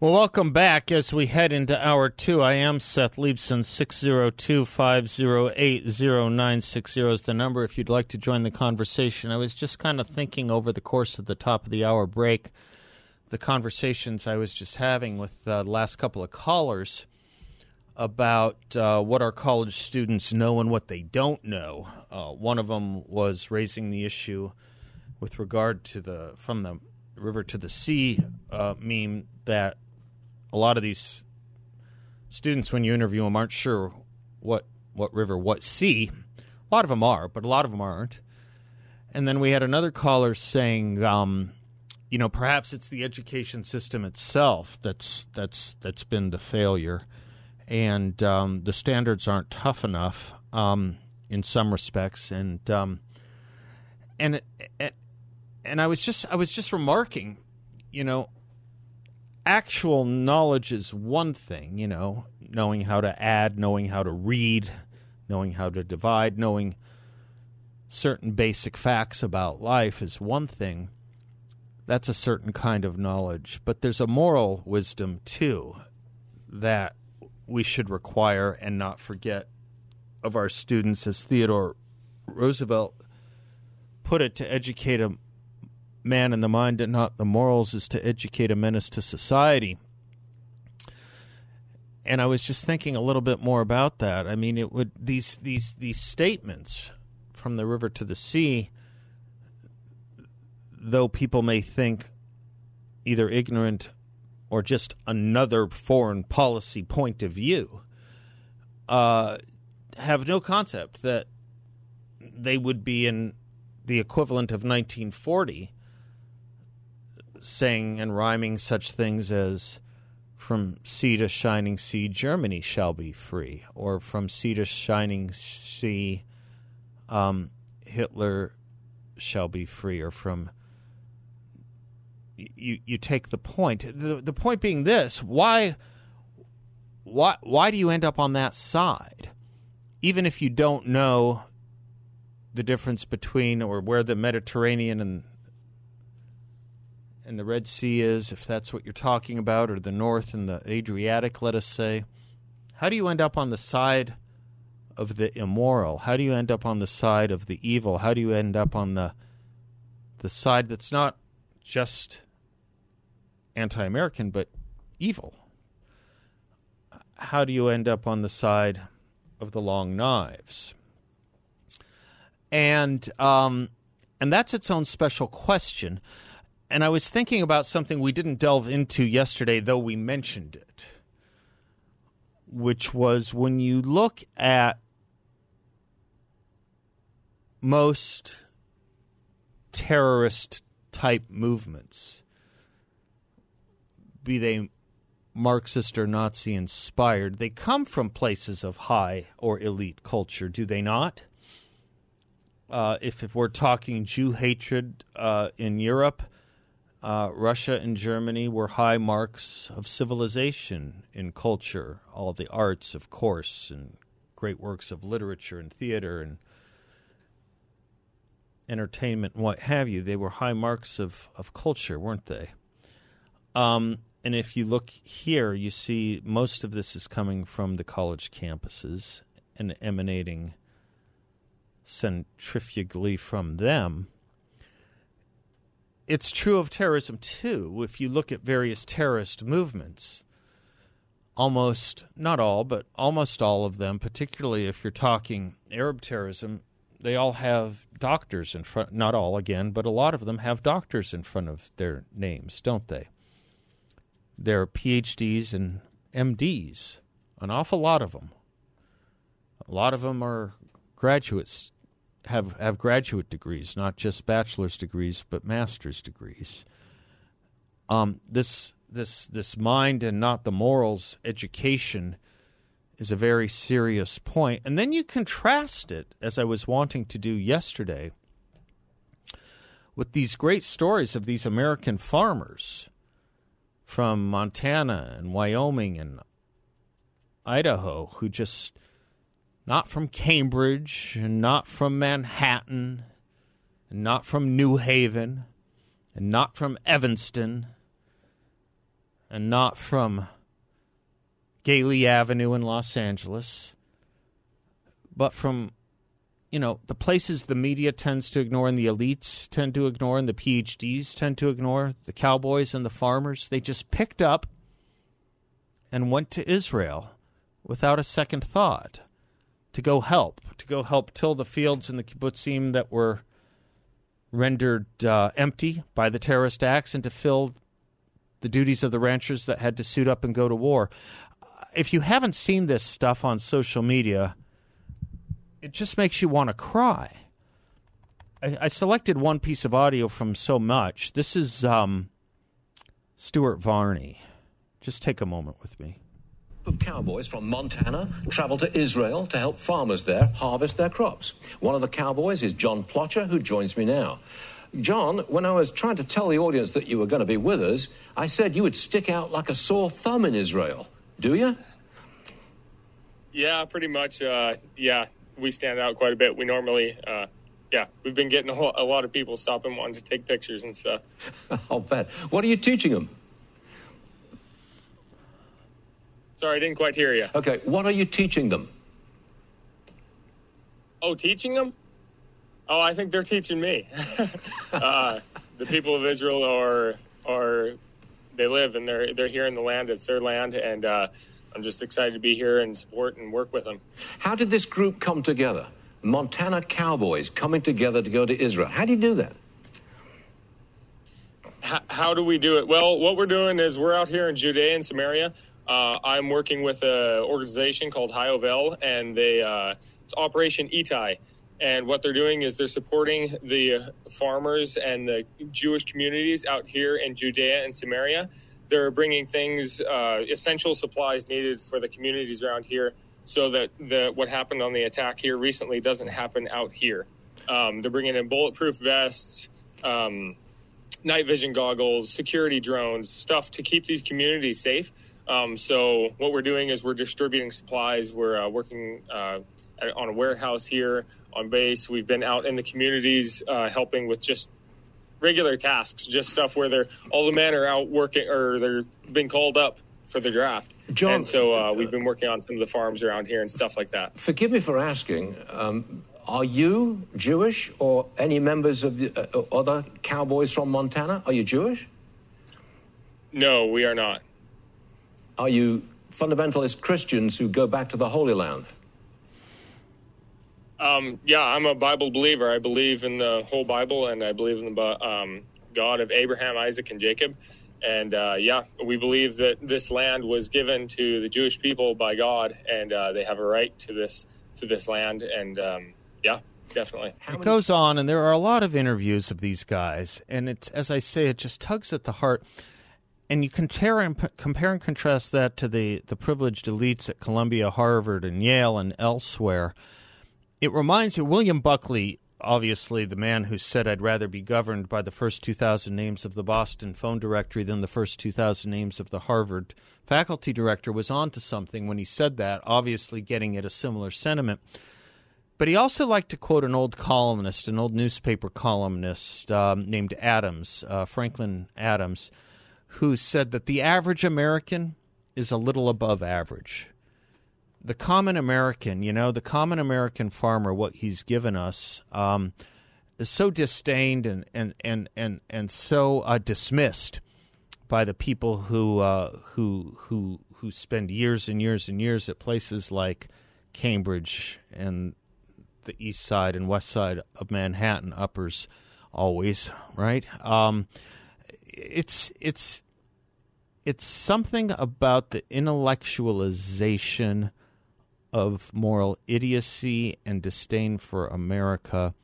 Well, welcome back as we head into hour two. I am Seth Leibsohn, 602 508 0960 is the number if you'd like to join the conversation. I was just kind of thinking over the course of the top of the hour break, the conversations I was just having with uh, the last couple of callers about uh, what our college students know and what they don't know. Uh, one of them was raising the issue with regard to the from the river to the sea uh, meme that a lot of these students, when you interview them, aren't sure what what river, what sea. A lot of them are, but a lot of them aren't. And then we had another caller saying, um, you know, perhaps it's the education system itself that's that's that's been the failure, and um, the standards aren't tough enough um, in some respects, and um, and and I was just I was just remarking, you know, actual knowledge is one thing, you know, knowing how to add, knowing how to read, knowing how to divide, knowing certain basic facts about life is one thing. That's a certain kind of knowledge. But there's a moral wisdom, too, that we should require and not forget of our students, as Theodore Roosevelt put it, to educate a man in the mind and not the morals is to educate a menace to society. And I was just thinking a little bit more about that. I mean, it would these these these statements from the river to the sea, though people may think either ignorant or just another foreign policy point of view, uh, have no concept that they would be in the equivalent of 1940 saying and rhyming such things as from sea to shining sea germany shall be free or from sea to shining sea um, hitler shall be free or from you you take the point. The, the point being this why why why do you end up on that side? Even if you don't know the difference between or where the mediterranean and and the Red Sea is, if that's what you're talking about, or the North and the Adriatic, let us say, how do you end up on the side of the immoral? How do you end up on the side of the evil? How do you end up on the the side that's not just anti-American but evil? How do you end up on the side of the long knives? And um, and that's its own special question. And I was thinking about something we didn't delve into yesterday, though we mentioned it, which was when you look at most terrorist type movements, be they Marxist or Nazi inspired, they come from places of high or elite culture, do they not? Uh, if, if, we're talking Jew hatred uh, in Europe, uh, Russia and Germany were high marks of civilization in culture, all the arts, of course, and great works of literature and theater and entertainment and what have you. They were high marks of, of culture, weren't they? Um, and if you look here, you see most of this is coming from the college campuses and emanating centrifugally from them it's true of terrorism too. If you look at various terrorist movements, almost not all, but almost all of them, particularly if you're talking Arab terrorism, they all have doctors in front. Not all again, but a lot of them have doctors in front of their names, don't they? They're PhDs and MDs, an awful lot of them. A lot of them are graduates have have graduate degrees, not just bachelor's degrees, but master's degrees. Um, this this this mind and not the morals education is a very serious point. And then you contrast it, as I was wanting to do yesterday, with these great stories of these American farmers from Montana and Wyoming and Idaho who just not from Cambridge and not from Manhattan and not from New Haven and not from Evanston and not from Gayley Avenue in Los Angeles, but from you know, the places the media tends to ignore and the elites tend to ignore and the PhDs tend to ignore, the cowboys and the farmers, they just picked up and went to Israel without a second thought to go help, to go help till the fields in the kibbutzim that were rendered uh, empty by the terrorist acts and to fill the duties of the ranchers that had to suit up and go to war. If you haven't seen this stuff on social media, it just makes you want to cry. I, I, selected one piece of audio from so much. This is um, Stuart Varney. Just take a moment with me. Of cowboys from Montana travel to Israel to help farmers there harvest their crops. One of the cowboys is John Plotcher, who joins me now. John, when I was trying to tell the audience that you were going to be with us, I said you would stick out like a sore thumb in Israel. Do you? Yeah, pretty much. Uh, yeah, we stand out quite a bit. We normally, uh, yeah, we've been getting a, whole, a, lot of people stopping wanting to take pictures and stuff. I'll bet. What are you teaching them? Sorry, I didn't quite hear you. Okay, what are you teaching them? Oh, teaching them? Oh, I think they're teaching me. uh, the people of Israel are are they live and they're they're here in the land. It's their land, and uh, I'm just excited to be here and support and work with them. How did this group come together? Montana Cowboys coming together to go to Israel. How do you do that? How, how do we do it? Well, what we're doing is we're out here in Judea and Samaria. Uh, I'm working with an organization called HaYovel, and they uh, it's Operation Itai. And what they're doing is they're supporting the farmers and the Jewish communities out here in Judea and Samaria they're bringing things, uh, essential supplies needed for the communities around here, so that the what happened on the attack here recently doesn't happen out here. Um, they're bringing in bulletproof vests, um, night vision goggles, security drones, stuff to keep these communities safe. Um, so what we're doing is we're distributing supplies. We're uh, working uh, at, on a warehouse here on base. We've been out in the communities uh, helping with just regular tasks, just stuff where they're all the men are out working or they're being called up for the draft. John, and so uh, we've been working on some of the farms around here and stuff like that. Forgive me for asking. Um, are you Jewish or any members of the uh, other cowboys from Montana? Are you Jewish? No, we are not. Are you fundamentalist Christians who go back to the Holy Land? Um, yeah, I'm a Bible believer. I believe in the whole Bible, and I believe in the um, God of Abraham, Isaac, and Jacob. And uh, yeah, we believe that this land was given to the Jewish people by God, and uh, they have a right to this to this land. And um, yeah, definitely. It goes on, and there are a lot of interviews of these guys, and it's as I say, it just tugs at the heart. And you compare and compare and contrast that to the the privileged elites at Columbia, Harvard, and Yale, and elsewhere it reminds you, William Buckley, obviously the man who said, I'd rather be governed by the first 2,000 names of the Boston phone directory than the first 2,000 names of the Harvard faculty director, was onto something when he said that, obviously getting at a similar sentiment. But he also liked to quote an old columnist, an old newspaper columnist um, named Adams, uh, Franklin Adams, who said that the average American is a little above average the common American, you know, the common American farmer, what he's given us, um, is so disdained and and and and and so uh, dismissed by the people who uh, who who who spend years and years and years at places like Cambridge and the east side and west side of Manhattan, uppers, always right. Um, it's it's it's something about the intellectualization of moral idiocy and disdain for America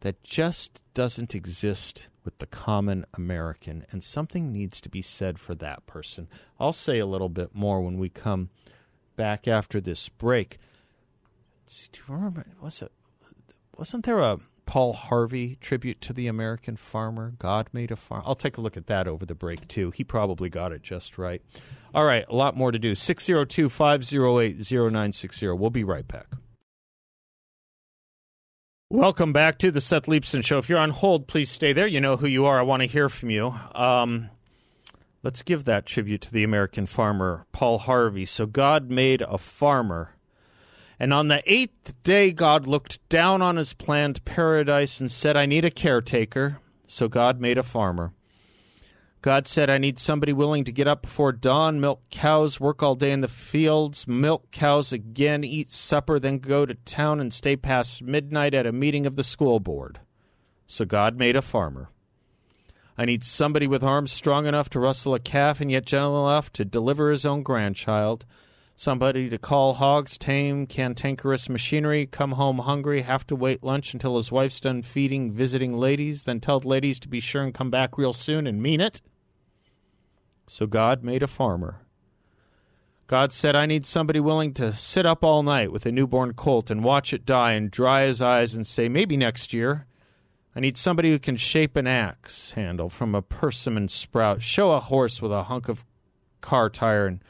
that just doesn't exist with the common American, and something needs to be said for that person. I'll say a little bit more when we come back after this break. See, do you remember? Was it, wasn't there a Paul Harvey tribute to the American farmer? God made a farm. I'll take a look at that over the break, too. He probably got it just right. All right, a lot more to do. 602 508 0960. We'll be right back. Welcome back to the Seth Leibsohn Show. If you're on hold, please stay there. You know who you are. I want to hear from you. Um, let's give that tribute to the American farmer, Paul Harvey. So, God made a farmer. And on the eighth day, God looked down on his planned paradise and said, I need a caretaker. So, God made a farmer. God said, I need somebody willing to get up before dawn, milk cows, work all day in the fields, milk cows again, eat supper, then go to town and stay past midnight at a meeting of the school board. So God made a farmer. I need somebody with arms strong enough to rustle a calf and yet gentle enough to deliver his own grandchild. Somebody to call hogs, tame cantankerous machinery, come home hungry, have to wait lunch until his wife's done feeding visiting ladies, then tell the ladies to be sure and come back real soon and mean it. So God made a farmer. God said, I need somebody willing to sit up all night with a newborn colt and watch it die and dry his eyes and say, maybe next year. I need somebody who can shape an axe handle from a persimmon sprout, show a horse with a hunk of car tire, and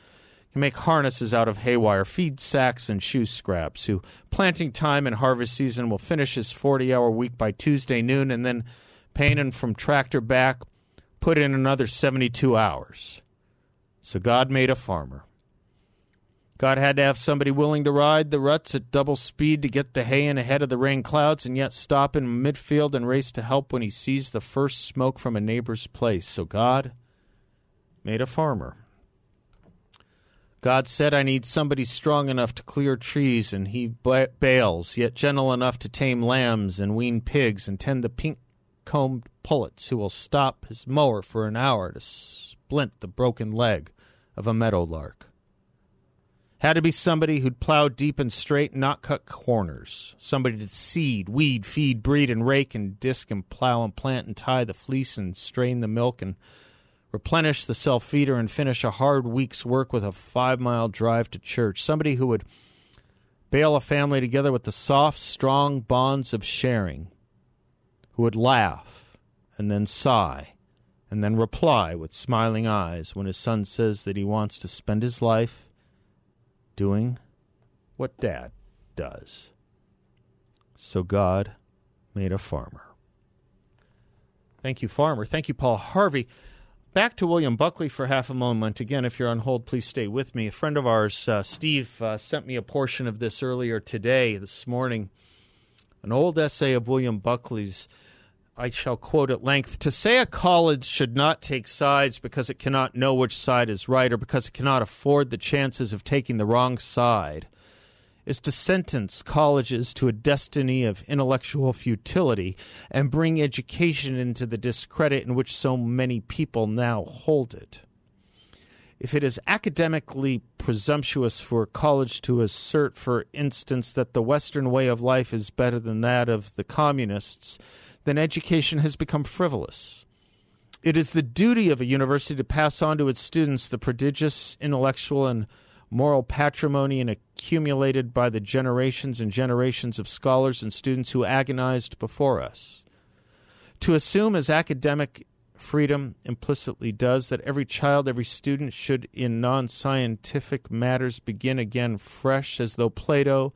can make harnesses out of haywire, feed sacks and shoe scraps, who planting time and harvest season will finish his 40 hour week by Tuesday noon and then painting from tractor back put in another 72 hours. So God made a farmer. God had to have somebody willing to ride the ruts at double speed to get the hay in ahead of the rain clouds and yet stop in midfield and race to help when he sees the first smoke from a neighbor's place. So God made a farmer. God said, I need somebody strong enough to clear trees, and he bales, yet gentle enough to tame lambs and wean pigs and tend the pink combed pullets who will stop his mower for an hour to splint the broken leg of a meadow lark. Had to be somebody who'd plow deep and straight and not cut corners. Somebody to seed, weed, feed, breed, and rake and disc and plow and plant and tie the fleece and strain the milk and replenish the self feeder and finish a hard week's work with a five mile drive to church. Somebody who would bale a family together with the soft, strong bonds of sharing who would laugh and then sigh and then reply with smiling eyes when his son says that he wants to spend his life doing what dad does. So God made a farmer. Thank you, Farmer. Thank you, Paul Harvey. Back to William Buckley for half a moment. Again, if you're on hold, please stay with me. A friend of ours, uh, Steve, uh, sent me a portion of this earlier today, this morning. An old essay of William Buckley's I shall quote at length to say a college should not take sides because it cannot know which side is right or because it cannot afford the chances of taking the wrong side is to sentence colleges to a destiny of intellectual futility and bring education into the discredit in which so many people now hold it. If it is academically presumptuous for a college to assert, for instance, that the Western way of life is better than that of the communists, then education has become frivolous. It is the duty of a university to pass on to its students the prodigious intellectual and moral patrimony and accumulated by the generations and generations of scholars and students who agonized before us. To assume as academic freedom implicitly does that every child, every student should in non scientific matters begin again fresh as though Plato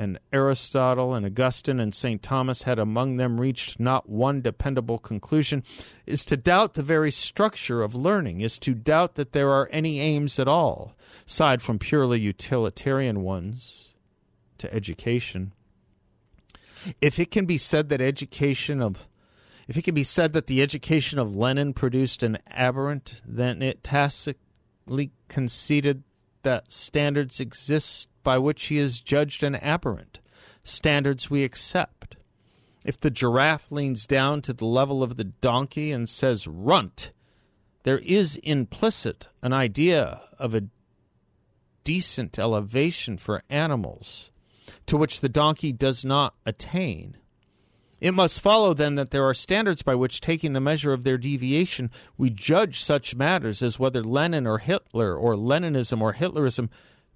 and Aristotle and Augustine and St. Thomas had among them reached not one dependable conclusion, is to doubt the very structure of learning, is to doubt that there are any aims at all, aside from purely utilitarian ones, to education. If it can be said that education of if it can be said that the education of Lenin produced an aberrant, then it tacitly conceded that standards exist by which he is judged an aberrant, standards we accept. If the giraffe leans down to the level of the donkey and says, runt, there is implicit an idea of a decent elevation for animals to which the donkey does not attain. It must follow then that there are standards by which, taking the measure of their deviation, we judge such matters as whether Lenin or Hitler or Leninism or Hitlerism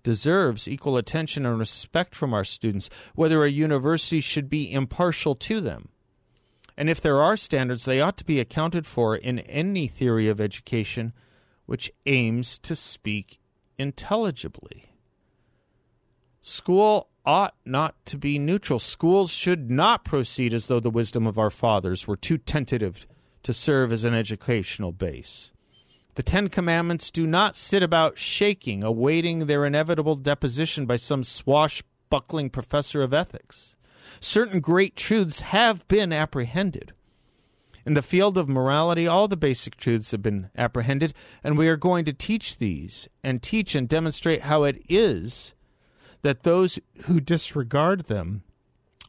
deserves equal attention and respect from our students, whether a university should be impartial to them. And if there are standards, they ought to be accounted for in any theory of education which aims to speak intelligibly. School ought not to be neutral. Schools should not proceed as though the wisdom of our fathers were too tentative to serve as an educational base. The Ten Commandments do not sit about shaking, awaiting their inevitable deposition by some swashbuckling professor of ethics. Certain great truths have been apprehended. In the field of morality, all the basic truths have been apprehended, and we are going to teach these and teach and demonstrate how it is that those who disregard them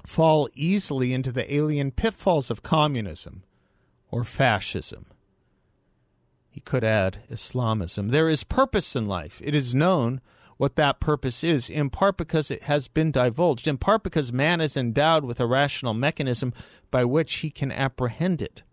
fall easily into the alien pitfalls of communism or fascism. He could add Islamism. There is purpose in life. It is known what that purpose is, in part because it has been divulged, in part because man is endowed with a rational mechanism by which he can apprehend it.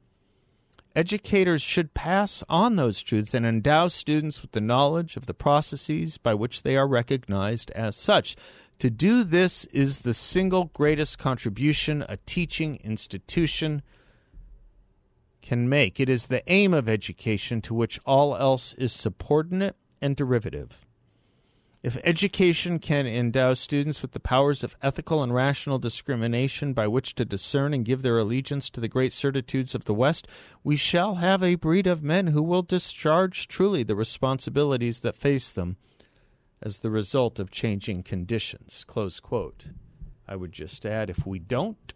Educators should pass on those truths and endow students with the knowledge of the processes by which they are recognized as such. To do this is the single greatest contribution a teaching institution can make. It is the aim of education to which all else is subordinate and derivative. If education can endow students with the powers of ethical and rational discrimination by which to discern and give their allegiance to the great certitudes of the West, we shall have a breed of men who will discharge truly the responsibilities that face them as the result of changing conditions. Close quote. I would just add if we don't,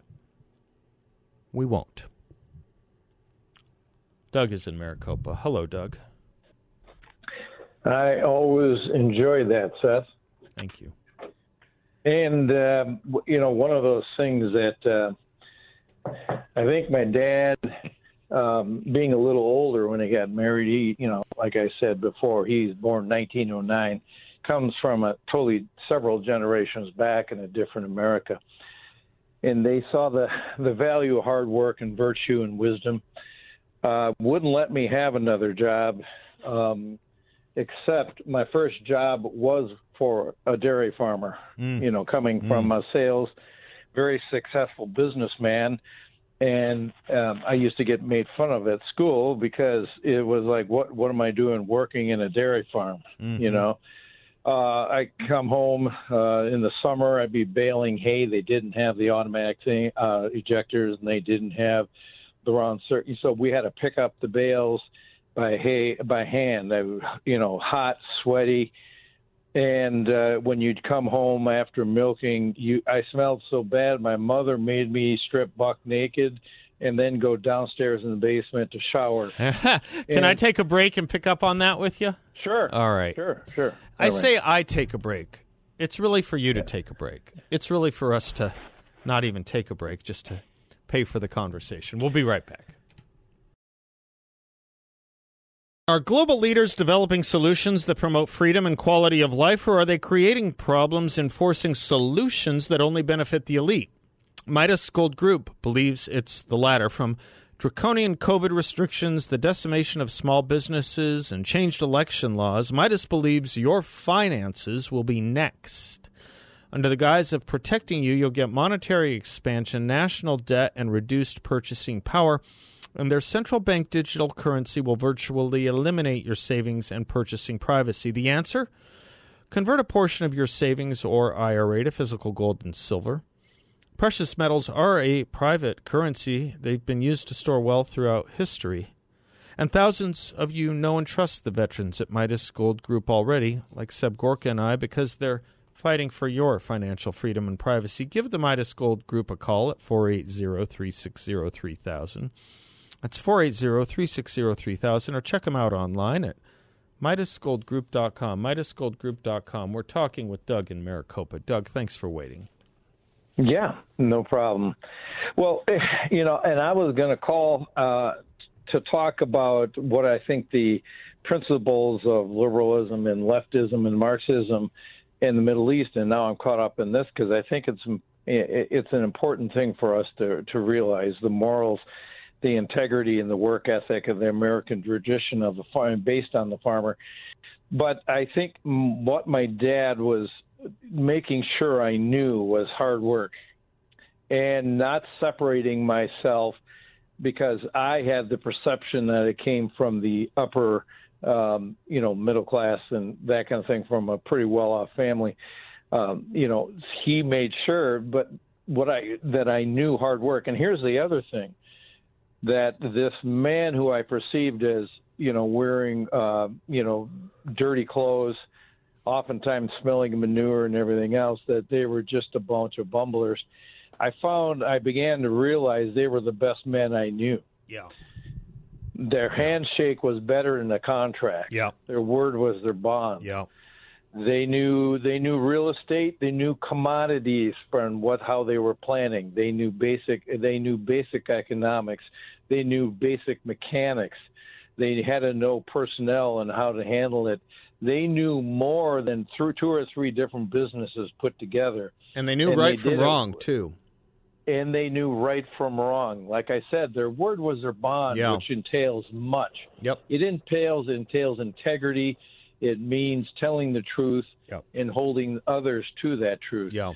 we won't. Doug is in Maricopa. Hello, Doug. I always enjoy that, Seth. Thank you. And um, you know, one of those things that uh, I think my dad, um, being a little older when he got married, he, you know, like I said before, he's born 1909, comes from a totally several generations back in a different America, and they saw the the value of hard work and virtue and wisdom. Uh, wouldn't let me have another job. Um, except my first job was for a dairy farmer, mm. you know, coming mm. from a sales, very successful businessman. And um, I used to get made fun of at school because it was like, what what am I doing working in a dairy farm? Mm-hmm. You know, uh, I come home uh, in the summer. I'd be baling hay. They didn't have the automatic thing uh, ejectors, and they didn't have the wrong certain. So we had to pick up the bales by hay by hand. I, you know, hot, sweaty, and uh, when you'd come home after milking, you I smelled so bad. My mother made me strip buck naked and then go downstairs in the basement to shower. Can and, I take a break and pick up on that with you? Sure. All right. Sure, sure. I say I take a break. It's really for you to take a break. It's really for us to not even take a break, just to pay for the conversation. We'll be right back. Are global leaders developing solutions that promote freedom and quality of life, or are they creating problems and forcing solutions that only benefit the elite? Midas Gold Group believes it's the latter. From draconian COVID restrictions, the decimation of small businesses, and changed election laws, Midas believes your finances will be next. Under the guise of protecting you, you'll get monetary expansion, national debt, and reduced purchasing power and their central bank digital currency will virtually eliminate your savings and purchasing privacy. The answer? Convert a portion of your savings or IRA to physical gold and silver. Precious metals are a private currency. They've been used to store wealth throughout history. And thousands of you know and trust the veterans at Midas Gold Group already, like Seb Gorka and I, because they're fighting for your financial freedom and privacy. Give the Midas Gold Group a call at 480 360 3000. That's 480 360 3000 or check them out online at MidasGoldGroup.com. MidasGoldGroup.com. We're talking with Doug in Maricopa. Doug, thanks for waiting. Yeah, no problem. Well, you know, and I was going to call uh, to talk about what I think the principles of liberalism and leftism and Marxism in the Middle East, and now I'm caught up in this because I think it's it's an important thing for us to to realize the morals, the integrity, and the work ethic of the American tradition of the farm based on the farmer. But I think what my dad was making sure I knew was hard work and not separating myself because I had the perception that it came from the upper, um, you know, middle class and that kind of thing from a pretty well off family. Um, you know, he made sure, but what I that I knew hard work. And here's the other thing that this man who I perceived as, you know, wearing, uh, you know, dirty clothes, oftentimes smelling manure and everything else, that they were just a bunch of bumblers. I found I began to realize they were the best men I knew. Yeah. Their handshake was better than the contract. Yeah. Their word was their bond. Yeah. They knew they knew real estate. They knew commodities from what how they were planning. They knew basic. They knew basic economics. They knew basic mechanics. They had to know personnel and how to handle it. They knew more than through two or three different businesses put together. And they knew and right they from wrong it, too. And they knew right from wrong. Like I said, their word was their bond, yeah. which entails much. Yep. It entails entails integrity it means telling the truth yep. and holding others to that truth. Yeah.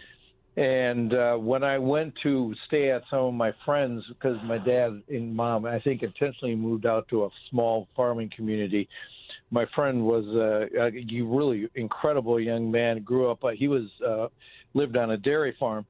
And uh, when I went to stay at some of my friends, because my dad and mom, I think, intentionally moved out to a small farming community. My friend was uh, a really incredible young man. Grew up. Uh, he was uh, lived on a dairy farm,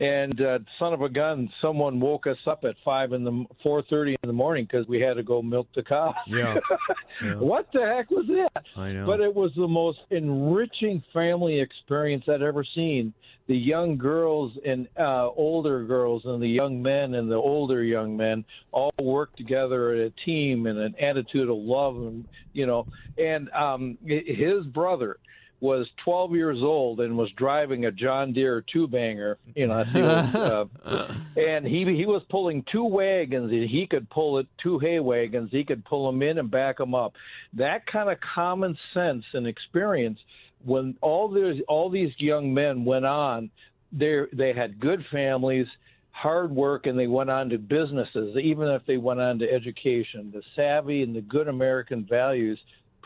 and uh, son of a gun, someone woke us up at five in the four thirty in the morning because we had to go milk the cow. Yeah. yeah. what the heck was that? I know. But it was the most enriching family experience I'd ever seen. The young girls and uh, older girls, and the young men and the older young men all worked together as a team and an attitude of love, and you know. And um, his brother was 12 years old and was driving a John Deere two banger, you know, uh, and he he was pulling two wagons. And he could pull it two hay wagons. He could pull them in and back them up. That kind of common sense and experience. When all these all these young men went on, they they had good families, hard work, and they went on to businesses. Even if they went on to education, the savvy and the good American values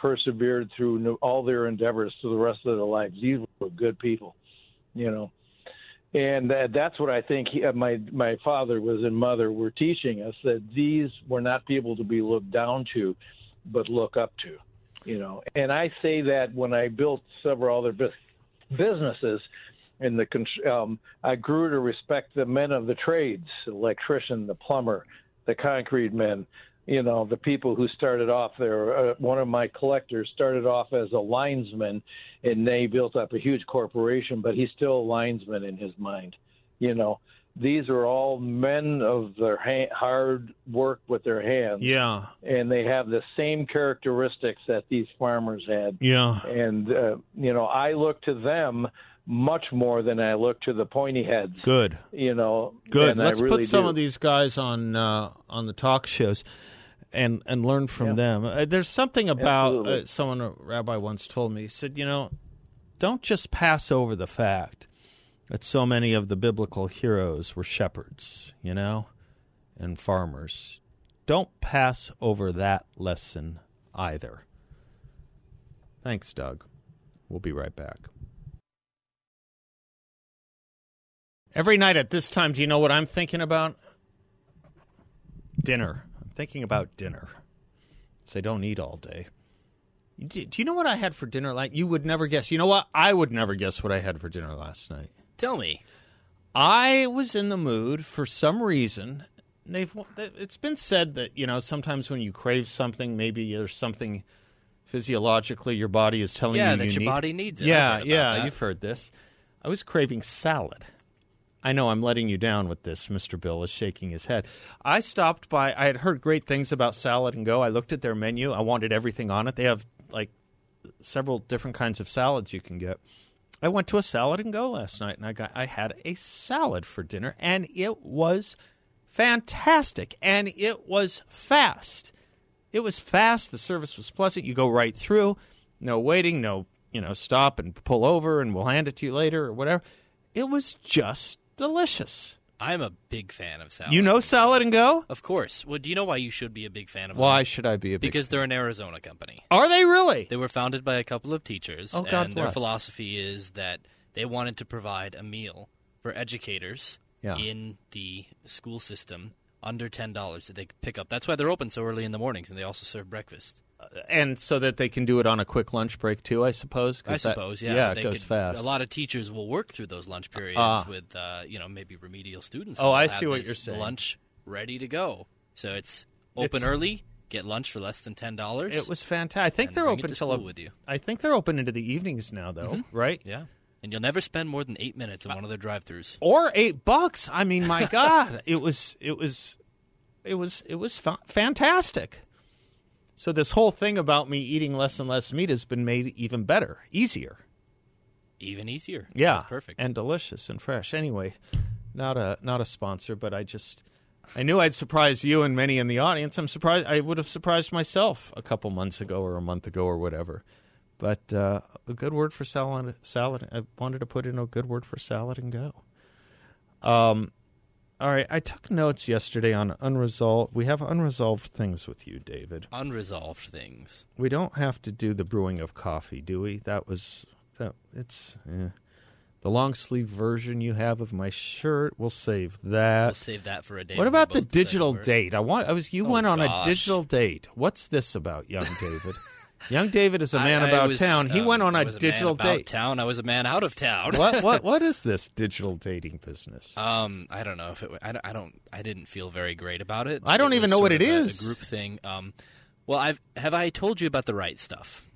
persevered through all their endeavors to the rest of their lives. These were good people, you know. And that, that's what I think he, uh, my my father was and mother were teaching us that these were not people to be looked down to, but look up to, you know. And I say that when I built several other businesses, in the um, I grew to respect the men of the trades, electrician, the plumber, the concrete men, you know the people who started off there uh, one of my collectors started off as a linesman and they built up a huge corporation but he's still a linesman in his mind. You know these are all men of their ha- hard work with their hands. Yeah. And they have the same characteristics that these farmers had. Yeah. And uh, you know i look to them much more than I look to the pointy heads. Good, you know. Good. Let's really put some do. of these guys on uh, on the talk shows and and learn from yeah. them. Uh, there's something about uh, someone a rabbi once told me. He said, you know, don't just pass over the fact that so many of the biblical heroes were shepherds, you know, and farmers. Don't pass over that lesson either. Thanks, Doug. We'll be right back. Every night at this time, do you know what I'm thinking about? Dinner I'm thinking about dinner. So I don't eat all day. Do, do you know what I had for dinner? Like you would never guess. You know what? I would never guess what I had for dinner last night. Tell me. I was in the mood for some reason. They've it's been said that you know sometimes when you crave something, maybe there's something physiologically your body is telling yeah, you that you your need. body needs it. Yeah, yeah, that. you've heard this. I was craving salad. I know I'm letting you down with this. Mr. Bill is shaking his head. I stopped by. I had heard great things about Salad and Go. I looked at their menu. I wanted everything on it. They have like several different kinds of salads you can get. I went to a Salad and Go last night, and I got I had a salad for dinner, and it was fantastic, and it was fast. It was fast. The service was pleasant. You go right through, no waiting, no you know stop and pull over, and we'll hand it to you later or whatever. It was just delicious. I'm a big fan of salad. You know Salad and Go? Of course. Well, do you know why you should be a big fan of Why them? should I be a big Because they're an Arizona company. Are they really? They were founded by a couple of teachers, Oh, God and their philosophy is that they wanted to provide a meal for educators Yeah. in the school system under ten dollars that they could pick up. That's why they're open so early in the mornings, and they also serve breakfast. And so that they can do it on a quick lunch break too, I suppose. I that- suppose, yeah. Yeah, they it goes could- fast. A lot of teachers will work through those lunch periods Ah. with, uh, you know, maybe remedial students. Oh, I see what you're saying. Lunch ready to go, so it's open It's- early. Get lunch for less than ten dollars. It was fantastic. I think they're open to till with you. I think they're open into the evenings now, though, right? yeah, and you'll never spend more than eight minutes in one of their drive-throughs. Or eight bucks. I mean, my God, it was it was it was it was fa- fantastic. So this whole thing about me eating less and less meat has been made even better, easier. Even easier. Yeah, That's perfect. and delicious and fresh. Anyway, not a not a sponsor, but I just I knew I'd surprise you and many in the audience. I'm surprised I would have surprised myself a couple months ago or a month ago or whatever. But uh, a good word for salad. Salad. I wanted to put in a good word for salad and go. Um, all right. I took notes yesterday on unresolved. We have unresolved things with you, David. Unresolved things. We don't have to do the brewing of coffee, do we? That was that. It's eh. the long sleeve version you have of my shirt. We'll save that. We'll save that for a day. what about the digital date? I want. I was. You Oh, went on a digital date. What's this about, young David? young David is a man I about was, town. He um, went on I a digital date. Town. I was a man out of town. what? What? What is this digital dating business? Um, I don't know if it. I don't. I don't. I didn't feel very great about it. I don't It even know what it a- is. A group thing. Um, well, I've have I told you about the right stuff?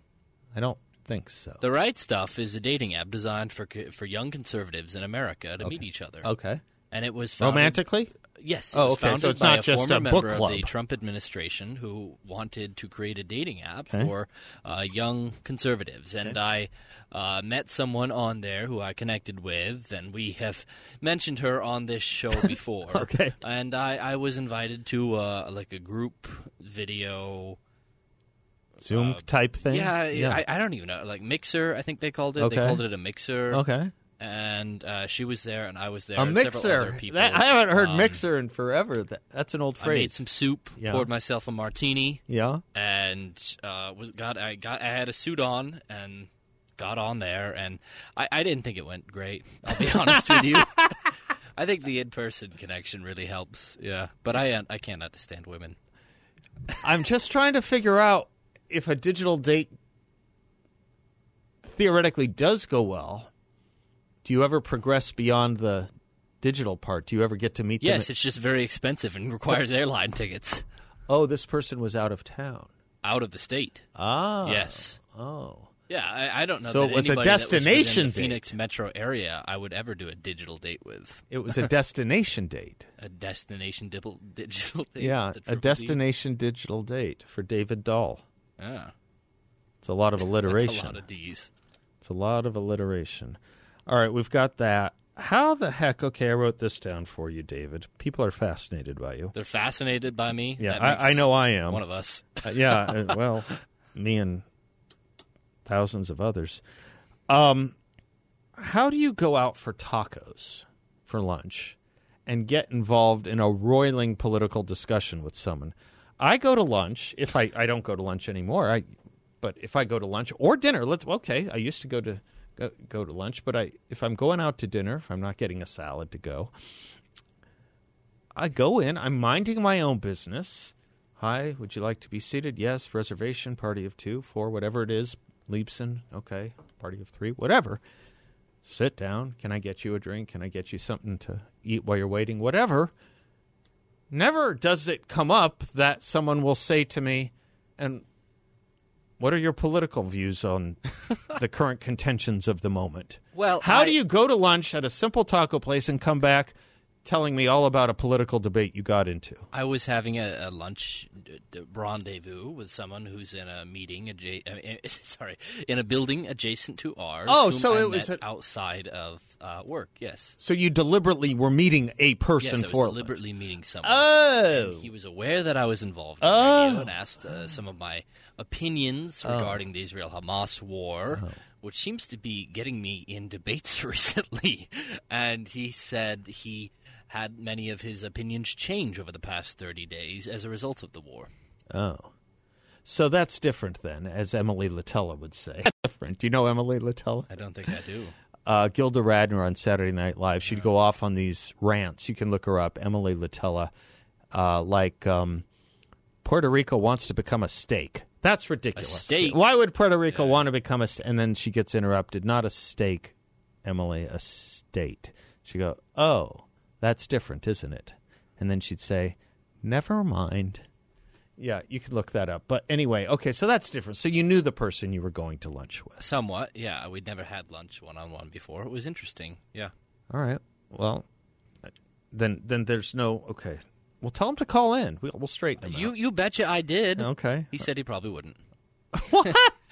I don't think so. The right stuff is a dating app designed for for young conservatives in America to meet each other. Okay. And it was founded, Romantically. Yes. It Oh, was okay, so founded it's by not a just former a book member club. of the Trump administration who wanted to create a dating app Okay. for uh, young conservatives, and I uh, met someone on there who I connected with, and we have mentioned her on this show before. Okay. And I, I was invited to uh, like a group video. Zoom type thing. Yeah, I, I don't even know, like mixer. I think they called it. Okay. They called it a mixer. okay. And uh, she was there, and I was there. A and several mixer. other people. That, I haven't heard Um, mixer in forever. That, that's an old phrase. I phrase. made some soup, Yeah. poured myself a martini, yeah. and uh, was got I got I had a suit on and got on there, and I, I didn't think it went great. I'll be honest with you. I think the in person connection really helps. Yeah, but I I can't understand women. I'm just trying to figure out if a digital date theoretically does go well. Do you ever progress beyond the digital part? Do you ever get to meet them? Yes, it's just very expensive and requires airline tickets oh, this person was out of town. out of the state. Ah. Yes. Oh. Yeah, I, I don't know. So it was a anybody that was within destination date. Phoenix metro area. I would ever do a digital date with It was a destination date. a destination dibble, digital date. Yeah, a triple D. destination digital date for David Doll. Yeah, It's a lot of alliteration. a lot of D's. It's a lot of alliteration. All right, we've got that. How the heck? Okay, I wrote this down for you, David. People are fascinated by you. They're fascinated by me. Yeah, That I- makes I know I am. One of us. Uh, yeah, uh, well, me and thousands of others. Um, how do you go out for tacos for lunch and get involved in a roiling political discussion with someone? I go to lunch if I, I don't go to lunch anymore. I but if I go to lunch or dinner, let's okay. I used to go to go, go to lunch, but I if I'm going out to dinner, if I'm not getting a salad to go, I go in. I'm minding my own business. Hi, would you like to be seated? Yes. Reservation, party of two, four, whatever it is. Leibsohn, okay. Party of three, whatever. Sit down. Can I get you a drink? Can I get you something to eat while you're waiting? Whatever. Never does it come up that someone will say to me, and what are your political views on the current contentions of the moment? Well, how I- do you go to lunch at a simple taco place and come back telling me all about a political debate you got into? I was having a, a lunch d- d- rendezvous with someone who's in a meeting, adja- uh, sorry, in a building adjacent to ours. Oh, so I it was a- outside of uh, work. Yes. So you deliberately were meeting a person Yes, I was for deliberately meeting someone. Oh. And he was aware that I was involved in Oh. and asked uh, some of my opinions regarding the Israel-Hamas war, Oh. which seems to be getting me in debates recently. And he said he had many of his opinions change over the past 30 days as a result of the war. Oh. So that's different then, as Emily Litella would say. different. Do you know Emily Litella? I don't think I do. Uh, Gilda Radner on Saturday Night Live. She'd go off on these rants. You can look her up, Emily Litella. Uh, like um, Puerto Rico wants to become a state. That's ridiculous. state? Why would Puerto Rico want to become a? st- And then she gets interrupted. Not a stake, Emily. A state. She go, oh, that's different, isn't it? And then she'd say, never mind. Yeah, you can look that up. But anyway, okay, so that's different. So you knew the person you were going to lunch with. Somewhat, yeah. We'd never had lunch one-on-one before. It was interesting, yeah. All right. Well, then then there's no okay. Well, tell him to call in. We'll, we'll straighten him You you betcha I did. Okay. He said he probably wouldn't.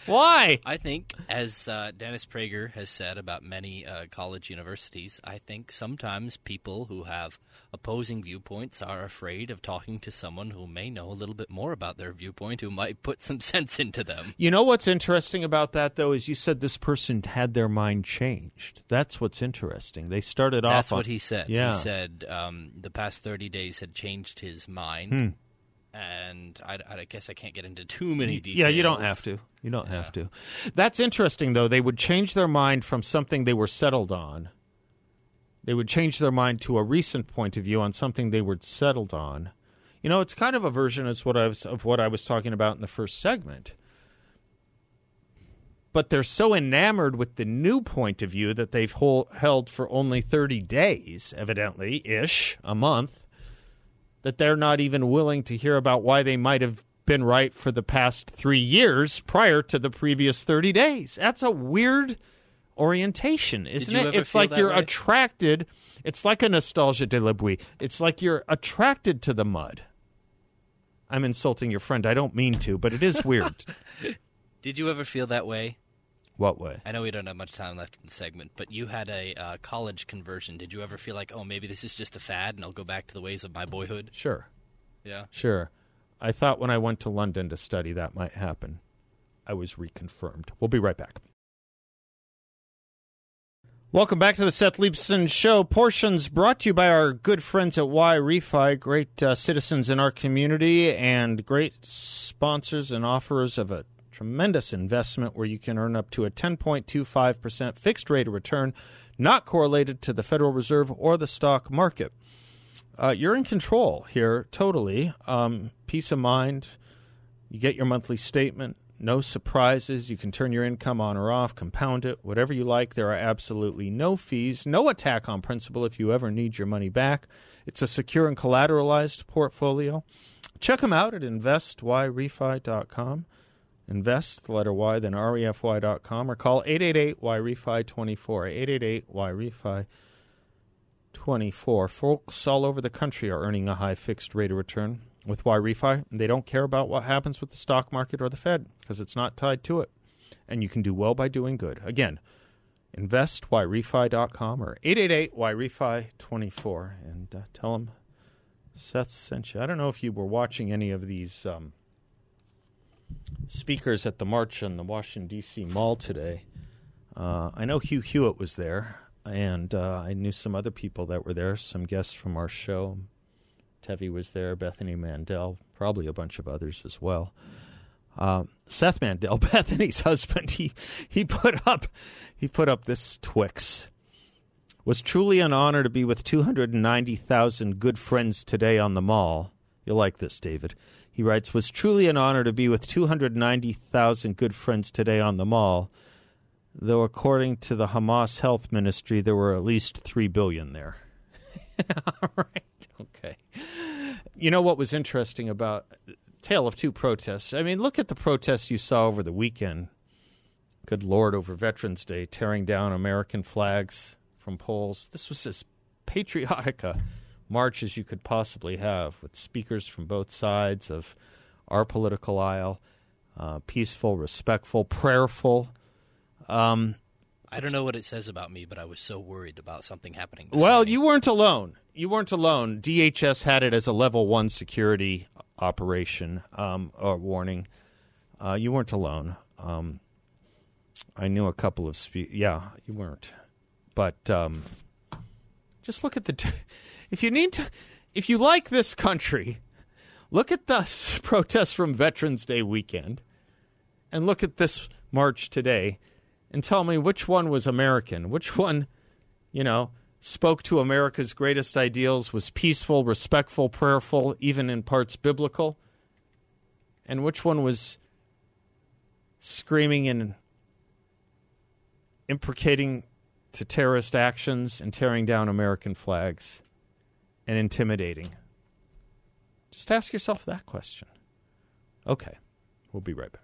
Why? I think, as uh, Dennis Prager has said about many uh, college universities, I think sometimes people who have opposing viewpoints are afraid of talking to someone who may know a little bit more about their viewpoint, who might put some sense into them. You know what's interesting about that though is you said this person had their mind changed. That's what's interesting. They started off. That's on- what he said. Yeah. He said um, the past 30 days had changed his mind. Hmm. And I, I guess I can't get into too many details. Yeah, you don't have to. You don't have to. That's interesting, though. They would change their mind from something they were settled on. They would change their mind to a recent point of view on something they were settled on. You know, it's kind of a version of what I was of what I was talking about in the first segment. But they're so enamored with the new point of view that they've hol- held for only 30 days, evidently, ish, a month, that they're not even willing to hear about why they might have been right for the past three years prior to the previous 30 days. That's a weird orientation, isn't it? It's like you're way? attracted. It's like a nostalgia de la boue. It's like you're attracted to the mud. I'm insulting your friend. I don't mean to, but it is weird. Did you ever feel that way? What way? I know we don't have much time left in the segment, but you had a uh, college conversion. Did you ever feel like, oh, maybe this is just a fad and I'll go back to the ways of my boyhood? Sure. Yeah. Sure. I thought when I went to London to study that might happen. I was reconfirmed. We'll be right back. Welcome back to the Seth Leibsohn Show. Portions brought to you by our good friends at Y Refy, great uh, citizens in our community and great sponsors and offerers of a tremendous investment where you can earn up to a 10.25% fixed rate of return, not correlated to the Federal Reserve or the stock market. Uh, you're in control here, totally. Um, peace of mind. You get your monthly statement. No surprises. You can turn your income on or off, compound it, whatever you like. There are absolutely no fees, no attack on principal if you ever need your money back. It's a secure and collateralized portfolio. Check them out at investyrefy.com. Invest, the letter Y, then refy.com, or call 888 YREFY 24. 888 YREFY 24. Folks all over the country are earning a high fixed rate of return with Y Refy. and They don't care about what happens with the stock market or the Fed because it's not tied to it. And you can do well by doing good. Again, investYRefy.com or 888 YRefy 24 and uh, tell them Seth sent you. I don't know if you were watching any of these um, speakers at the march on the Washington, D.C. Mall today. Uh, I know Hugh Hewitt was there, and uh, I knew some other people that were there, some guests from our show. Tevi was there, Bethany Mandel, probably a bunch of others as well. Uh, Seth Mandel, Bethany's husband, he he put up he put up this Twix. Was truly an honor to be with 290,000 good friends today on the mall. You'll like this, David. He writes, Was truly an honor to be with 290,000 good friends today on the mall, though according to the Hamas Health Ministry, there were at least 3 billion there. All right. Okay. You know what was interesting about Tale of Two protests? I mean, look at the protests you saw over the weekend. Good Lord, over Veterans Day, tearing down American flags from poles. This was as patriotic march as you could possibly have, with speakers from both sides of our political aisle, uh, peaceful, respectful, prayerful. Um, I don't know what it says about me, but I was so worried about something happening. well, morning. you weren't alone. You weren't alone. DHS had it as a level one security operation um, or warning. Uh, you weren't alone. Um, I knew a couple of spe- yeah, you weren't. But um, just look at the. T- if you need to, if you like this country, look at the protests from Veterans Day weekend, and look at this march today, and tell me which one was American, which one, you know, spoke to America's greatest ideals, was peaceful, respectful, prayerful, even in parts biblical, and which one was screaming and imprecating to terrorist actions and tearing down American flags and intimidating? Just ask yourself that question. Okay, we'll be right back.